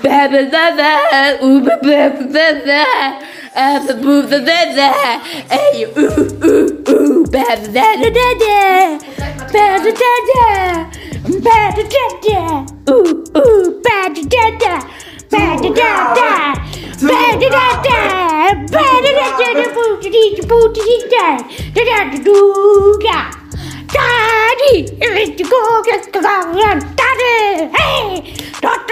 Daddy, it's the gorgeous, come on, daddy, hey!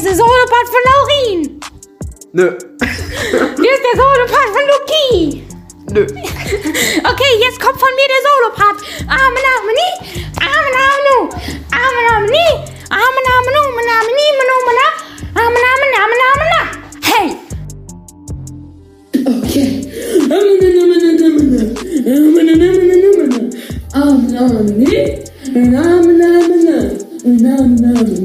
ist der Solopart von Laurin. Nö. Hier ist der Solopart von Luki. Nö. Okay, jetzt kommt von mir der Solopart. Amen, Amen, ni. Amen, Amen, nu. Amen, Amen, ni. Amen, Amen, nu. Amen, Amen, ni. Amen, Amen, na. Amen, Amen, Amen, Amen, na. Hey. Okay. Amen, Amen, Amen, Amen, Amen, Amen, Amen, Amen, Amen, Amen, Amen, Amen, Amen, Amen, Amen, I'm a number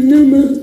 number.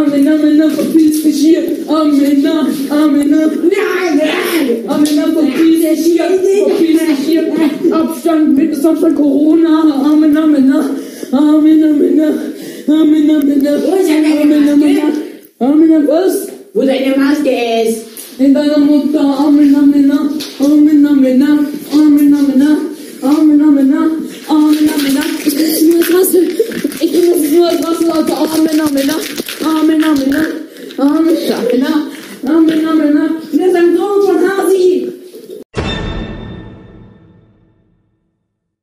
Amen, Amen, verpiss dich hier. Amen, Amen, nein, Amen, verpiss dich hier. Verpiss dich hier. Abstand, Mindestabstand, Corona. Amen, Amen, Amen, Amen, Amen, Amen, Amen, Amen, Amen, was? Wo deine Maske ist. In deiner Mutter. Amen, Amen, Amen, Amen, Amen, Amen, Amen, Amen, Amen, Amen, Ich bin das Rassel. Ich bin das Rassel, Leute. Amen, Amen, Amen. 啊，没拿，没拿，啊，啥没拿。